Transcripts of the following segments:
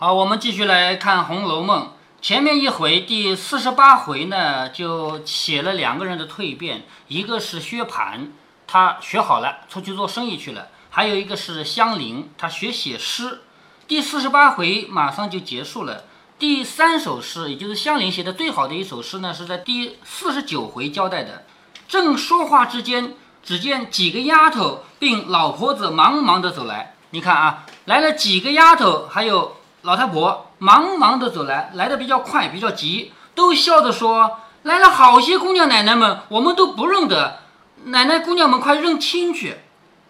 好，我们继续来看《红楼梦》。前面一回第四十八回呢，就写了两个人的蜕变，一个是薛蟠，他学好了，出去做生意去了；还有一个是香菱，他学写诗。第四十八回马上就结束了。第三首诗，也就是香菱写的最好的一首诗呢，是在第四十九回交代的。正说话之间，只见几个丫头并老婆子忙忙的走来。你看啊，来了几个丫头，还有老太婆，忙忙的走来，来的比较快，比较急，都笑着说：“来了好些姑娘奶奶们，我们都不认得，奶奶姑娘们快认亲去。”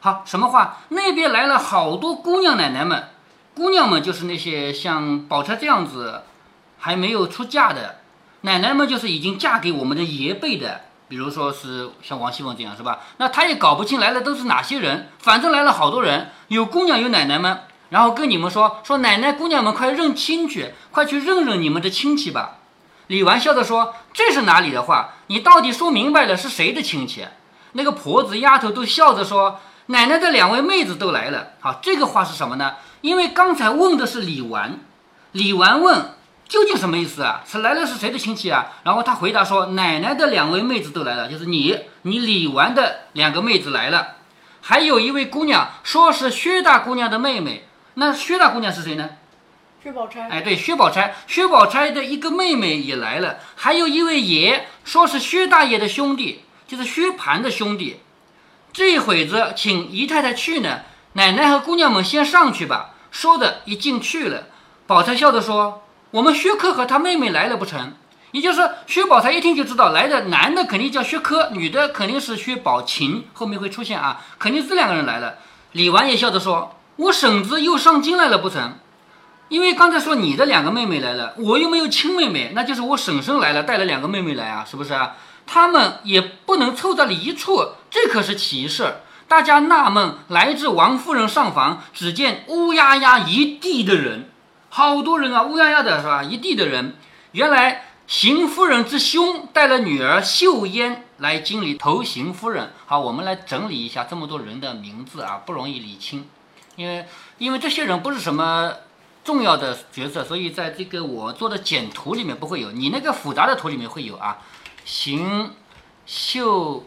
好，什么话？那边来了好多姑娘奶奶们，姑娘们就是那些像宝钗这样子还没有出嫁的奶奶们，就是已经嫁给我们的爷辈的。比如说是像王熙凤这样，是吧？那他也搞不清来的都是哪些人，反正来了好多人，有姑娘有奶奶们，然后跟你们说说奶奶姑娘们快认亲去，快去认认你们的亲戚吧。李纨笑着说：“这是哪里的话？你到底说明白了是谁的亲戚？”那个婆子丫头都笑着说：“奶奶的两位妹子都来了。”好，这个话是什么呢？因为刚才问的是李纨，李纨问。究竟什么意思啊？是来了是谁的亲戚啊？然后他回答说：“奶奶的两位妹子都来了，就是你，你李纨的两个妹子来了，还有一位姑娘，说是薛大姑娘的妹妹。那薛大姑娘是谁呢？薛宝钗。哎，对，薛宝钗，薛宝钗的一个妹妹也来了，还有一位爷，说是薛大爷的兄弟，就是薛蟠的兄弟。这一会子请姨太太去呢，奶奶和姑娘们先上去吧。说的一进去了，宝钗笑着说。”我们薛科和他妹妹来了不成？也就是说，薛宝钗一听就知道来的男的肯定叫薛科，女的肯定是薛宝琴，后面会出现啊，肯定是这两个人来了。李纨也笑着说：“我婶子又上京来了不成？因为刚才说你的两个妹妹来了，我又没有亲妹妹，那就是我婶婶来了，带了两个妹妹来啊，是不是啊？他们也不能凑到一处，这可是奇事。大家纳闷，来至王夫人上房，只见乌压压一地的人。”好多人啊，乌压压的是吧？一地的人。原来邢夫人之兄带了女儿秀烟来京里投邢夫人。好，我们来整理一下这么多人的名字啊，不容易理清，因为因为这些人不是什么重要的角色，所以在这个我做的简图里面不会有，你那个复杂的图里面会有啊。邢秀，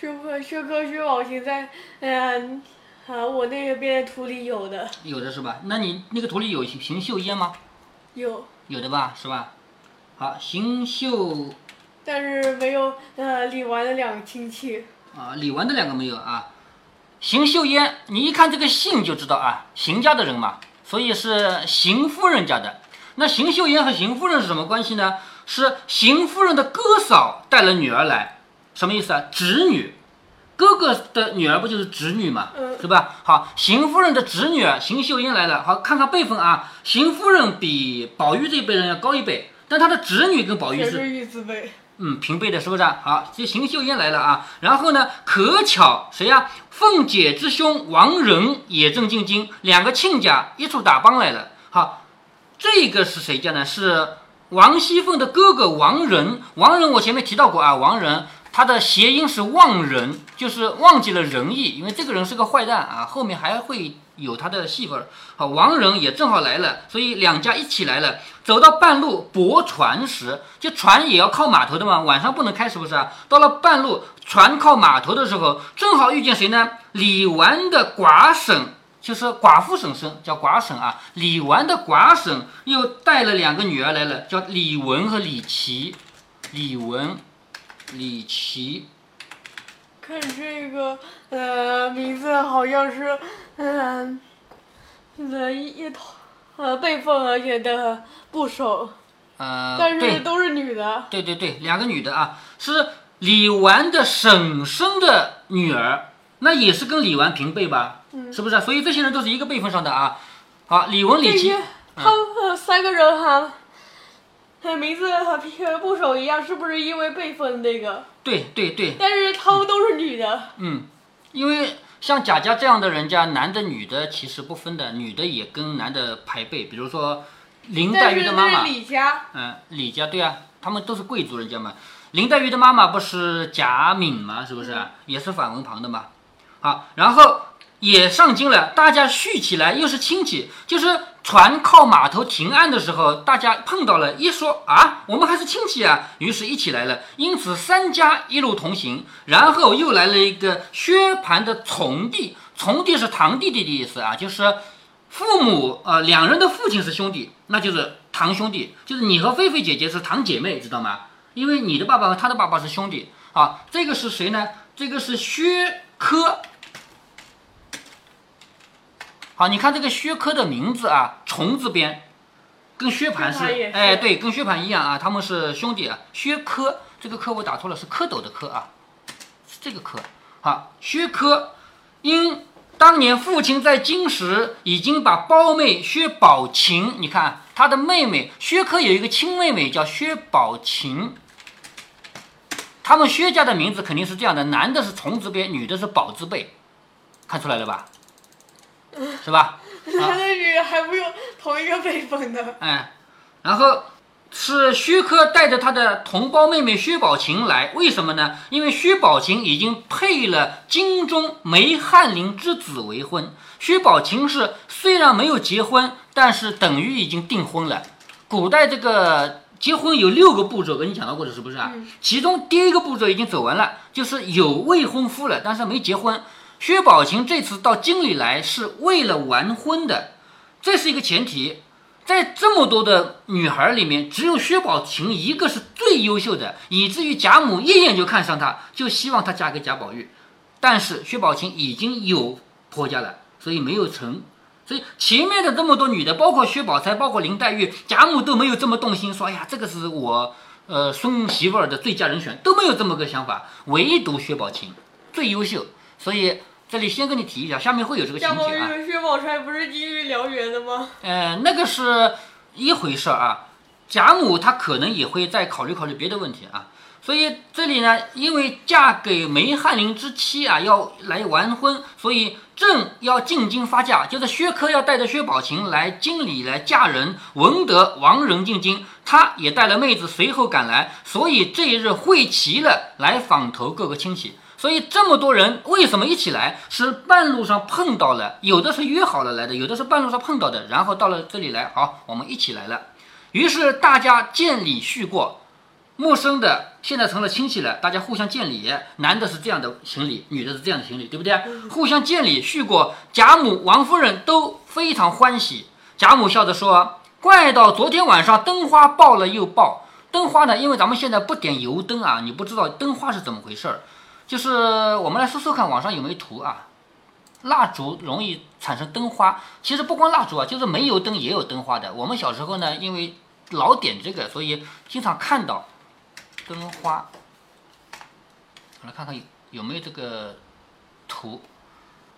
薛科薛科薛宝琴在嗯。啊，我那个边图里有的，有的是吧？那你那个图里有邢秀烟吗？有，有的吧，是吧？好，邢秀，但是没有呃李纨的两个亲戚啊，李纨的两个没有啊。邢岫烟，你一看这个姓就知道啊，邢家的人嘛，所以是邢夫人家的。那邢岫烟和邢夫人是什么关系呢？是邢夫人的哥嫂带了女儿来，什么意思啊？侄女。哥哥的女儿不就是侄女嘛，是吧？好，邢夫人的侄女儿邢岫烟来了。好，看看辈分啊，邢夫人比宝玉这一辈人要高一辈，但她的侄女跟宝玉是嗯平辈的，是不是？好，这邢岫烟来了啊。然后呢，可巧谁呀？凤姐之兄王仁也正进京，两个亲家一处打帮来了。好，这个是谁家呢？是王熙凤的哥哥王仁。王仁我前面提到过啊，王仁。他的谐音是忘人，就是忘记了仁义，因为这个人是个坏蛋啊，后面还会有他的戏份。好，王仁也正好来了，所以两家一起来了。走到半路泊船时，就船也要靠码头的嘛，晚上不能开，是不是啊？到了半路，船靠码头的时候，正好遇见谁呢？李纨的寡婶，就是寡妇婶婶，叫寡婶啊。李纨的寡婶又带了两个女儿来了，叫李文和李琦。李文。李琦，看这个呃名字好像是嗯，呃一头呃辈分而且的部首，呃，但是都是女的。对对对，两个女的啊，是李纨的婶婶的女儿，那也是跟李纨平辈吧？嗯，是不是？所以这些人都是一个辈分上的啊。好，李文、李琦，他们三个人哈。名字和部首一样，是不是因为辈分那个？对对对。但是他们都是女的。嗯，因为像贾家这样的人家，男的女的其实不分的，女的也跟男的排辈。比如说林黛玉的妈妈。李家。嗯，李家对啊，他们都是贵族人家嘛。林黛玉的妈妈不是贾敏吗？是不是？也是反文旁的嘛。好，然后也上京了，大家续起来又是亲戚，就是船靠码头停岸的时候，大家碰到了，一说啊，我们还是亲戚啊，于是一起来了。因此三家一路同行，然后又来了一个薛蟠的从弟，从弟是堂弟弟的意思啊，就是父母呃两人的父亲是兄弟，那就是堂兄弟，就是你和菲菲姐姐是堂姐妹，知道吗？因为你的爸爸和他的爸爸是兄弟啊。这个是谁呢？这个是薛科。好，你看这个薛科的名字啊，虫字边，跟薛蟠是，哎，对，跟薛蟠一样啊，他们是兄弟啊。薛科这个科我打错了，是蝌蚪的蝌啊，是这个科。好，薛科因当年父亲在京时已经把胞妹薛宝琴，你看他的妹妹薛科有一个亲妹妹叫薛宝琴，他们薛家的名字肯定是这样的，男的是虫字边，女的是宝字辈，看出来了吧？是吧？男的女的还不用同一个辈分的。哎，然后是薛科带着他的同胞妹妹薛宝琴来，为什么呢？因为薛宝琴已经配了京中梅翰林之子为婚。薛宝琴是虽然没有结婚，但是等于已经订婚了。古代这个结婚有六个步骤，跟你讲到过的是不是啊？其中第一个步骤已经走完了，就是有未婚夫了，但是没结婚。薛宝琴这次到京里来是为了完婚的，这是一个前提。在这么多的女孩里面，只有薛宝琴一个是最优秀的，以至于贾母一眼就看上她，就希望她嫁给贾宝玉。但是薛宝琴已经有婆家了，所以没有成。所以前面的这么多女的，包括薛宝钗，包括林黛玉，贾母都没有这么动心，说：“哎呀，这个是我呃孙媳妇儿的最佳人选，都没有这么个想法。唯独薛宝琴最优秀。”所以这里先跟你提一下，下面会有这个情节啊。薛宝钗不是金玉良缘的吗？呃，那个是一回事啊。贾母她可能也会再考虑考虑别的问题啊。所以这里呢，因为嫁给梅翰林之妻啊，要来完婚，所以正要进京发嫁，就是薛科要带着薛宝琴来京里来嫁人。闻得王仁进京，他也带了妹子随后赶来，所以这一日会齐了，来访投各个亲戚。所以这么多人为什么一起来？是半路上碰到了，有的是约好了来的，有的是半路上碰到的，然后到了这里来，好，我们一起来了。于是大家见礼叙过，陌生的现在成了亲戚了，大家互相见礼，男的是这样的行礼，女的是这样的行礼，对不对？互相见礼叙过，贾母、王夫人都非常欢喜。贾母笑着说：“怪到昨天晚上灯花爆了又爆，灯花呢？因为咱们现在不点油灯啊，你不知道灯花是怎么回事儿。”就是我们来搜搜看网上有没有图啊？蜡烛容易产生灯花，其实不光蜡烛啊，就是煤油灯也有灯花的。我们小时候呢，因为老点这个，所以经常看到灯花。我来看看有有没有这个图，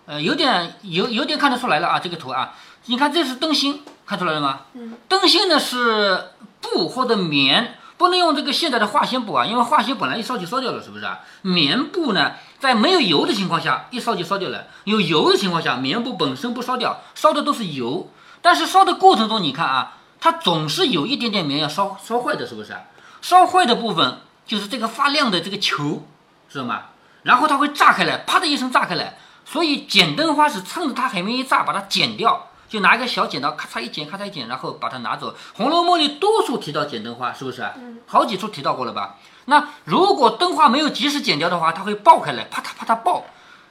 呃，有点有有点看得出来了啊，这个图啊，你看这是灯芯，看出来了吗？嗯。灯芯呢是布或者棉。不能用这个现在的化纤布啊，因为化纤本来一烧就烧掉了，是不是啊？棉布呢，在没有油的情况下，一烧就烧掉了；有油的情况下，棉布本身不烧掉，烧的都是油。但是烧的过程中，你看啊，它总是有一点点棉要烧烧坏的，是不是？烧坏的部分就是这个发亮的这个球，知道吗？然后它会炸开来，啪的一声炸开来。所以剪灯花是趁着它还没一炸，把它剪掉。就拿一个小剪刀，咔嚓一剪，咔嚓一剪，然后把它拿走。《红楼梦》里多处提到剪灯花，是不是？嗯。好几处提到过了吧？那如果灯花没有及时剪掉的话，它会爆开来，啪嗒啪嗒爆。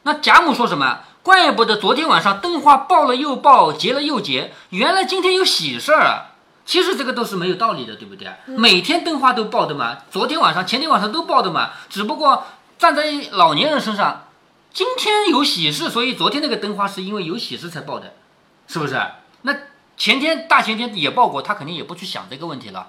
那贾母说什么？怪不得昨天晚上灯花爆了又爆，结了又结，原来今天有喜事儿啊！其实这个都是没有道理的，对不对？每天灯花都爆的嘛，昨天晚上、前天晚上都爆的嘛。只不过站在老年人身上，今天有喜事，所以昨天那个灯花是因为有喜事才爆的。是不是？那前天大前天也报过，他肯定也不去想这个问题了。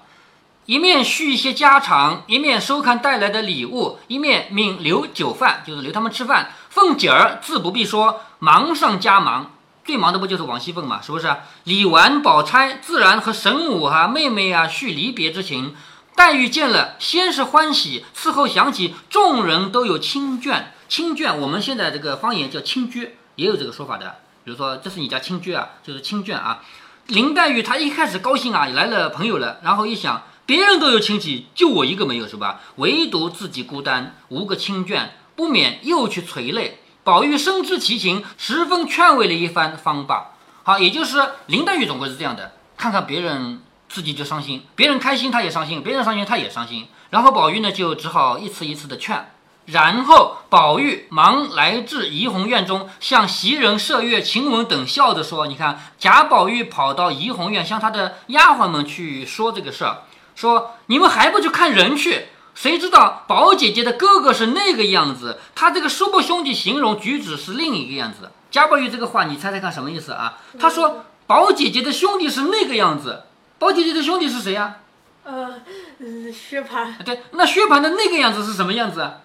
一面叙一些家常，一面收看带来的礼物，一面命留酒饭，就是留他们吃饭。凤姐儿自不必说，忙上加忙，最忙的不就是王熙凤嘛？是不是？李纨、宝钗自然和神母哈妹妹啊叙离别之情。黛玉见了，先是欢喜，伺后想起众人都有亲眷，亲眷我们现在这个方言叫亲眷，也有这个说法的。比如说，这是你家亲眷啊，就是亲眷啊。林黛玉她一开始高兴啊，来了朋友了，然后一想，别人都有亲戚，就我一个没有，是吧？唯独自己孤单，无个亲眷，不免又去垂泪。宝玉深知其情，十分劝慰了一番，方罢。好，也就是林黛玉总归是这样的，看看别人自己就伤心，别人开心他也伤心，别人伤心他也伤心。然后宝玉呢就只好一次一次的劝。然后宝玉忙来至怡红院中，向袭人、麝月、晴雯等笑着说：“你看，贾宝玉跑到怡红院，向他的丫鬟们去说这个事儿，说你们还不去看人去？谁知道宝姐姐的哥哥是那个样子，他这个叔伯兄弟形容举止是另一个样子。贾宝玉这个话，你猜猜看什么意思啊？他说宝姐姐的兄弟是那个样子，宝姐姐的兄弟是谁呀？呃，嗯薛蟠对，那薛蟠的那个样子是什么样子啊？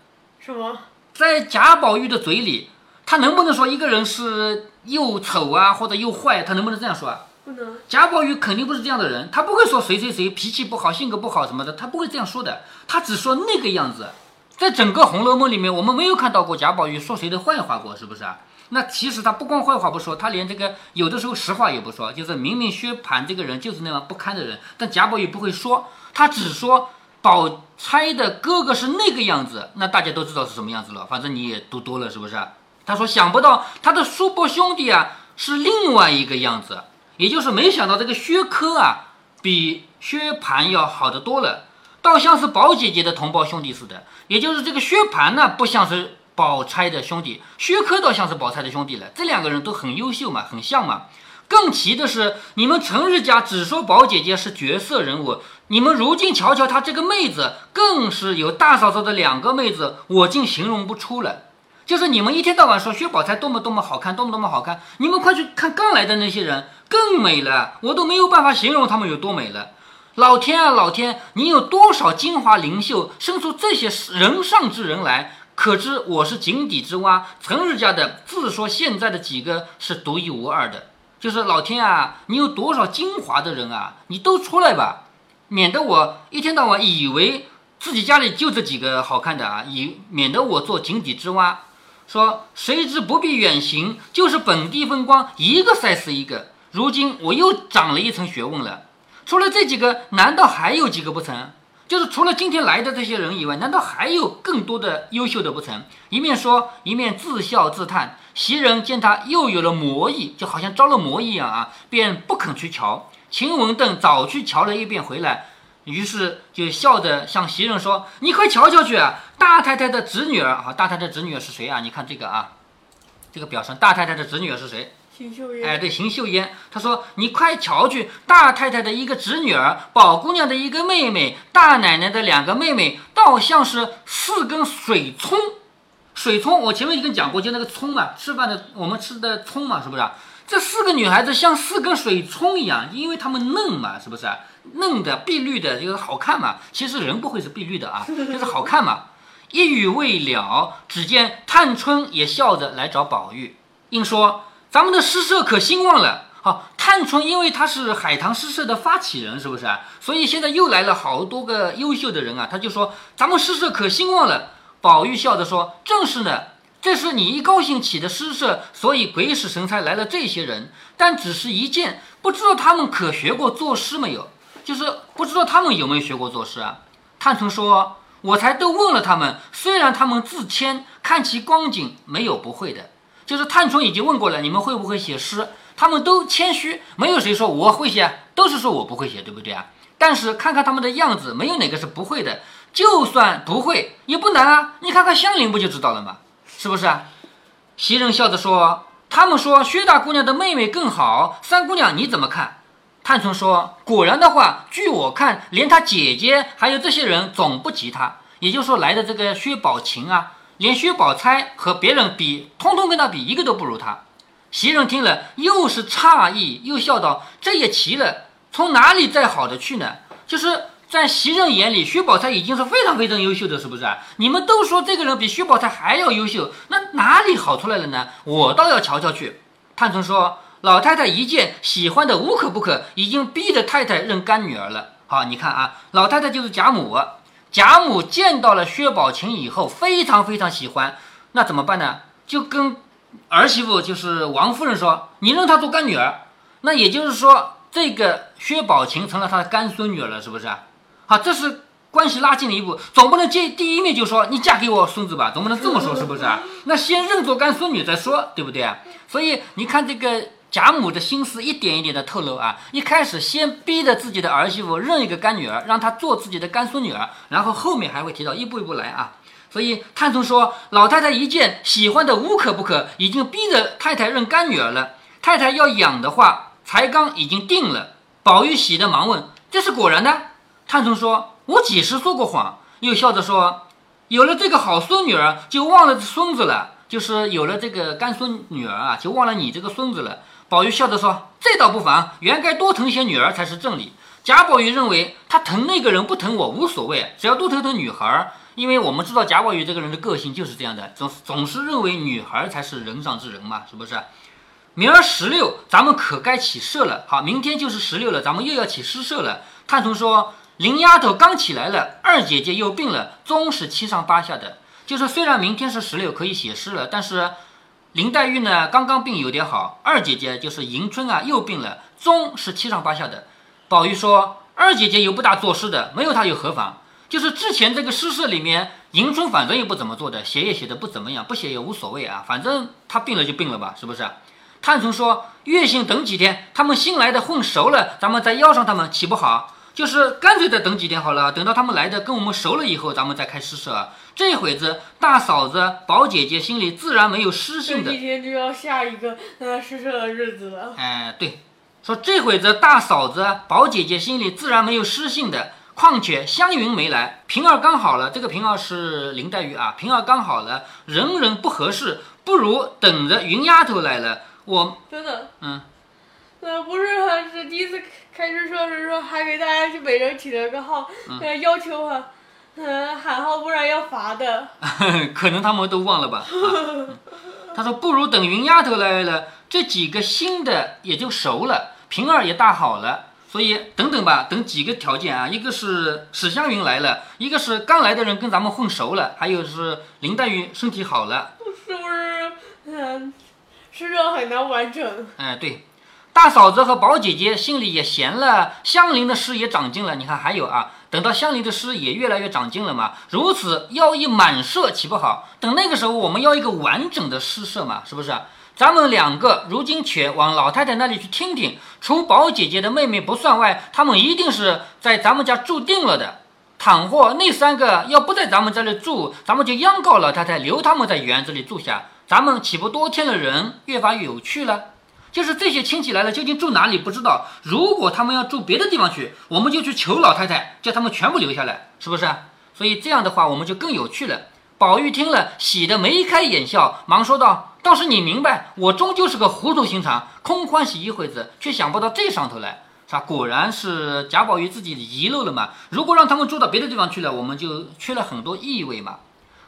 什么？在贾宝玉的嘴里，他能不能说一个人是又丑啊，或者又坏？他能不能这样说啊？不能。贾宝玉肯定不是这样的人，他不会说谁谁谁脾气不好、性格不好什么的，他不会这样说的。他只说那个样子。在整个《红楼梦》里面，我们没有看到过贾宝玉说谁的坏话过，是不是啊？那其实他不光坏话不说，他连这个有的时候实话也不说，就是明明薛蟠这个人就是那样不堪的人，但贾宝玉不会说，他只说。宝钗的哥哥是那个样子，那大家都知道是什么样子了。反正你也读多了，是不是？他说想不到他的叔伯兄弟啊是另外一个样子，也就是没想到这个薛科啊比薛蟠要好得多了，倒像是宝姐姐的同胞兄弟似的。也就是这个薛蟠呢不像是宝钗的兄弟，薛科倒像是宝钗的兄弟了。这两个人都很优秀嘛，很像嘛。更奇的是，你们程日家只说宝姐姐是绝色人物，你们如今瞧瞧她这个妹子，更是有大嫂嫂的两个妹子，我竟形容不出了。就是你们一天到晚说薛宝钗多么多么好看，多么多么好看，你们快去看刚来的那些人，更美了，我都没有办法形容她们有多美了。老天啊，老天，你有多少精华灵秀，生出这些人上之人来，可知我是井底之蛙。程日家的自说现在的几个是独一无二的。就是老天啊，你有多少精华的人啊？你都出来吧，免得我一天到晚以为自己家里就这几个好看的啊，以免得我做井底之蛙。说谁知不必远行，就是本地风光，一个赛似一个。如今我又长了一层学问了，除了这几个，难道还有几个不成？就是除了今天来的这些人以外，难道还有更多的优秀的不成？一面说，一面自笑自叹。袭人见他又有了魔意，就好像着了魔一样啊，便不肯去瞧。晴雯等早去瞧了一遍回来，于是就笑着向袭人说：“你快瞧瞧去啊，大太太的侄女儿啊，大太太侄女儿是谁啊？你看这个啊，这个表上大太太的侄女儿是谁？”邢岫烟，哎，对，邢岫烟。他说：“你快瞧去，大太太的一个侄女儿，宝姑娘的一个妹妹，大奶奶的两个妹妹，倒像是四根水葱。水葱，我前面已经讲过，就那个葱嘛，吃饭的我们吃的葱嘛，是不是？这四个女孩子像四根水葱一样，因为她们嫩嘛，是不是？嫩的碧绿的，就是好看嘛。其实人不会是碧绿的啊，就是好看嘛。一语未了，只见探春也笑着来找宝玉，应说。”咱们的诗社可兴旺了。好，探春因为她是海棠诗社的发起人，是不是啊？所以现在又来了好多个优秀的人啊。他就说咱们诗社可兴旺了。宝玉笑着说：“正是呢，这是你一高兴起的诗社，所以鬼使神差来了这些人。但只是一件，不知道他们可学过作诗没有？就是不知道他们有没有学过作诗啊？”探春说：“我才都问了他们，虽然他们自谦，看其光景，没有不会的。”就是探春已经问过了，你们会不会写诗？他们都谦虚，没有谁说我会写，都是说我不会写，对不对啊？但是看看他们的样子，没有哪个是不会的。就算不会，也不难啊。你看看香菱不就知道了吗？是不是啊？袭人笑着说：“他们说薛大姑娘的妹妹更好，三姑娘你怎么看？”探春说：“果然的话，据我看，连她姐姐还有这些人总不及她。也就是说，来的这个薛宝琴啊。”连薛宝钗和别人比，通通跟他比，一个都不如他。袭人听了，又是诧异，又笑道：“这也奇了，从哪里再好的去呢？就是在袭人眼里，薛宝钗已经是非常非常优秀的，是不是啊？你们都说这个人比薛宝钗还要优秀，那哪里好出来了呢？我倒要瞧瞧去。”探春说：“老太太一见喜欢的无可不可，已经逼着太太认干女儿了。好，你看啊，老太太就是贾母。”贾母见到了薛宝琴以后，非常非常喜欢，那怎么办呢？就跟儿媳妇，就是王夫人说：“你认她做干女儿。”那也就是说，这个薛宝琴成了她的干孙女儿了，是不是？好，这是关系拉近了一步，总不能见第一面就说你嫁给我孙子吧，总不能这么说是不是？那先认作干孙女再说，对不对？所以你看这个贾母的心思一点一点的透露啊，一开始先逼着自己的儿媳妇认一个干女儿，让她做自己的干孙女儿，然后后面还会提到一步一步来啊。所以探春说，老太太一见喜欢的无可不可，已经逼着太太认干女儿了。太太要养的话，才刚已经定了。宝玉喜的忙问：“这是果然的？”探春说：“我几时说过谎？”又笑着说：“有了这个好孙女儿，就忘了孙子了。就是有了这个干孙女儿啊，就忘了你这个孙子了。”宝玉笑着说：“这倒不妨，原该多疼些女儿才是正理。”贾宝玉认为他疼那个人不疼我无所谓，只要多疼疼女孩儿。因为我们知道贾宝玉这个人的个性就是这样的，总总是认为女孩才是人上之人嘛，是不是？明儿十六，咱们可该起社了。好，明天就是十六了，咱们又要起诗社了。探春说，林丫头刚起来了，二姐姐又病了，终是七上八下的。就是虽然明天是十六，可以写诗了，但是林黛玉呢，刚刚病有点好，二姐姐就是迎春啊，又病了，终是七上八下的。宝玉说，二姐姐又不大作诗的，没有她又何妨？就是之前这个诗社里面，迎春反正也不怎么做的，写也写的不怎么样，不写也无所谓啊，反正她病了就病了吧，是不是？探春说：“月性等几天，他们新来的混熟了，咱们再邀上他们，岂不好？就是干脆再等几天好了，等到他们来的跟我们熟了以后，咱们再开诗社。这会子大嫂子、宝姐姐心里自然没有失信的。这几天就要下一个呃施舍的日子了。哎，对，说这会子大嫂子、宝姐姐心里自然没有失信的。”况且湘云没来，平儿刚好了。这个平儿是林黛玉啊。平儿刚好了，人人不合适，不如等着云丫头来了。我真的，嗯，呃，不是，是第一次开始说是说还给大家去每人起了个号，呃，要求啊，嗯，喊号，不然要罚的。可能他们都忘了吧。他说不如等云丫头来了，这几个新的也就熟了，平儿也大好了。所以等等吧，等几个条件啊，一个是史湘云来了，一个是刚来的人跟咱们混熟了，还有是林黛玉身体好了，是不是？嗯，诗社很难完成。哎，对，大嫂子和宝姐姐心里也闲了，香菱的诗也长进了。你看还有啊，等到香菱的诗也越来越长进了嘛，如此要一满社岂不好？等那个时候我们要一个完整的诗社嘛，是不是？咱们两个如今且往老太太那里去听听，除宝姐姐的妹妹不算外，他们一定是在咱们家住定了的。倘或那三个要不在咱们这里住，咱们就央告老太太留他们在园子里住下，咱们岂不多添了人，越发有趣了？就是这些亲戚来了，究竟住哪里不知道。如果他们要住别的地方去，我们就去求老太太，叫他们全部留下来，是不是？所以这样的话，我们就更有趣了。宝玉听了，喜得眉开眼笑，忙说道。倒是你明白，我终究是个糊涂心肠，空欢喜一会子，却想不到这上头来，是吧？果然是贾宝玉自己遗漏了嘛。如果让他们住到别的地方去了，我们就缺了很多意味嘛。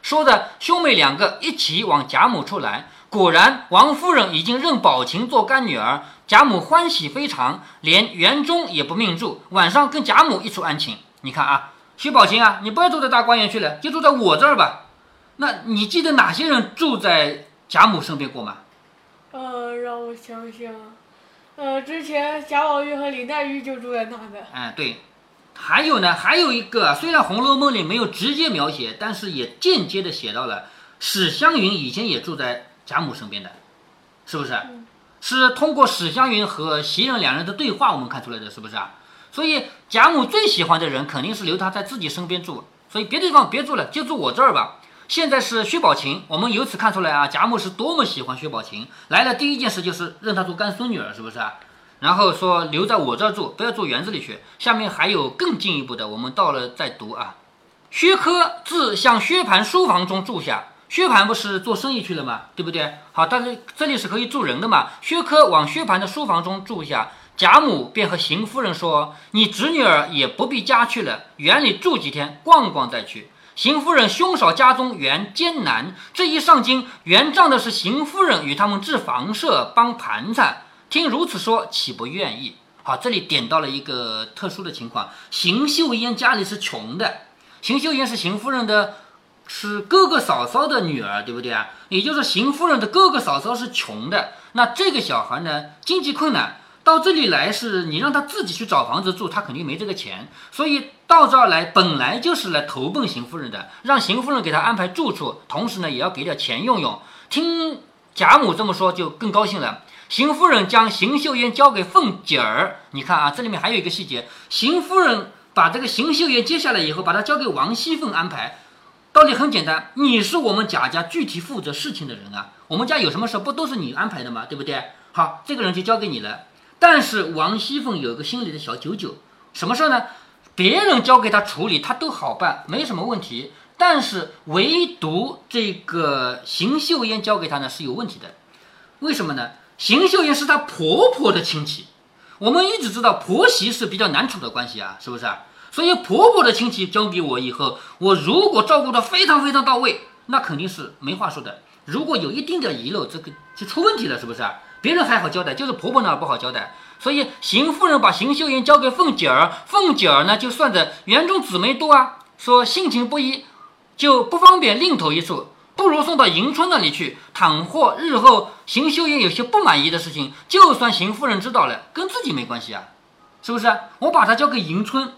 说着，兄妹两个一起往贾母处来。果然，王夫人已经认宝琴做干女儿，贾母欢喜非常，连园中也不命住，晚上跟贾母一处安寝。你看啊，薛宝琴啊，你不要住在大观园去了，就住在我这儿吧。那你记得哪些人住在？贾母身边过吗？呃，让我想想，呃，之前贾宝玉和林黛玉就住在那的。哎，对，还有呢，还有一个，虽然《红楼梦》里没有直接描写，但是也间接的写到了史湘云以前也住在贾母身边的，是不是？是通过史湘云和袭人两人的对话，我们看出来的，是不是啊？所以贾母最喜欢的人肯定是留他在自己身边住，所以别的地方别住了，就住我这儿吧。现在是薛宝琴，我们由此看出来啊，贾母是多么喜欢薛宝琴。来了第一件事就是认她做干孙女儿，是不是啊？然后说留在我这儿住，不要住园子里去。下面还有更进一步的，我们到了再读啊。薛科自向薛蟠书房中住下，薛蟠不是做生意去了吗？对不对？好，但是这里是可以住人的嘛。薛科往薛蟠的书房中住下，贾母便和邢夫人说：“你侄女儿也不必家去了，园里住几天，逛逛再去。”邢夫人兄嫂家中原艰难，这一上京，原仗的是邢夫人与他们置房舍、帮盘缠。听如此说，岂不愿意？好，这里点到了一个特殊的情况：邢岫烟家里是穷的，邢岫烟是邢夫人的，是哥哥嫂嫂的女儿，对不对啊？也就是邢夫人的哥哥嫂嫂是穷的，那这个小孩呢，经济困难。到这里来是你让他自己去找房子住，他肯定没这个钱，所以到这儿来本来就是来投奔邢夫人的，让邢夫人给他安排住处，同时呢也要给点钱用用。听贾母这么说，就更高兴了。邢夫人将邢岫烟交给凤姐儿，你看啊，这里面还有一个细节，邢夫人把这个邢岫烟接下来以后，把她交给王熙凤安排。道理很简单，你是我们贾家具体负责事情的人啊，我们家有什么事不都是你安排的吗？对不对？好，这个人就交给你了。但是王熙凤有个心里的小九九，什么事呢？别人交给他处理，他都好办，没什么问题。但是唯独这个邢岫烟交给他呢是有问题的，为什么呢？邢岫烟是她婆婆的亲戚，我们一直知道婆媳是比较难处的关系啊，是不是啊？所以婆婆的亲戚交给我以后，我如果照顾的非常非常到位，那肯定是没话说的。如果有一丁点遗漏，这个就出问题了，是不是啊？别人还好交代，就是婆婆那儿不好交代。所以邢夫人把邢岫烟交给凤姐儿，凤姐儿呢就算着园中姊妹多啊，说性情不一，就不方便另投一处，不如送到迎春那里去。倘或日后邢岫烟有些不满意的事情，就算邢夫人知道了，跟自己没关系啊，是不是？我把她交给迎春，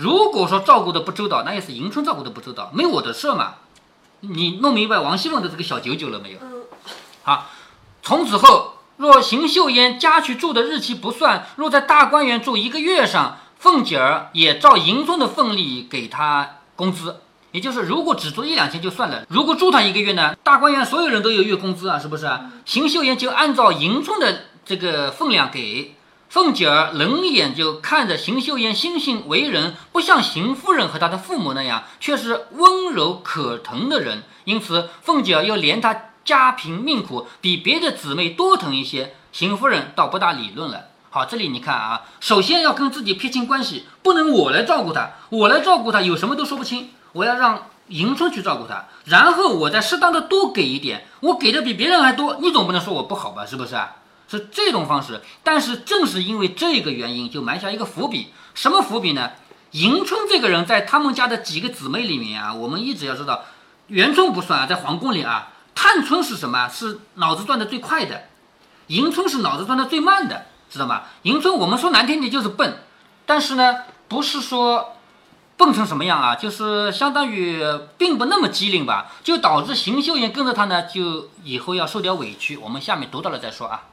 如果说照顾的不周到，那也是迎春照顾的不周到，没我的事嘛。你弄明白王熙凤的这个小九九了没有？嗯，好，从此后。若邢岫烟家去住的日期不算，若在大观园住一个月上，凤姐儿也照迎春的份例给她工资。也就是，如果只住一两天就算了，如果住她一个月呢，大观园所有人都有月工资啊，是不是？邢岫烟就按照迎春的这个分量给凤姐儿，冷眼就看着邢岫烟心性为人不像邢夫人和她的父母那样，却是温柔可疼的人，因此凤姐儿又怜她。家贫命苦，比别的姊妹多疼一些。邢夫人倒不大理论了。好，这里你看啊，首先要跟自己撇清关系，不能我来照顾她，我来照顾她有什么都说不清，我要让迎春去照顾她，然后我再适当的多给一点，我给的比别人还多，你总不能说我不好吧？是不是啊？是这种方式。但是正是因为这个原因，就埋下一个伏笔。什么伏笔呢？迎春这个人在他们家的几个姊妹里面啊，我们一直要知道，元春不算啊，在皇宫里啊。探春是什么？是脑子转的最快的，迎春是脑子转的最慢的，知道吗？迎春我们说难听点就是笨，但是呢，不是说笨成什么样啊，就是相当于并不那么机灵吧，就导致邢岫烟跟着他呢，就以后要受点委屈。我们下面读到了再说啊。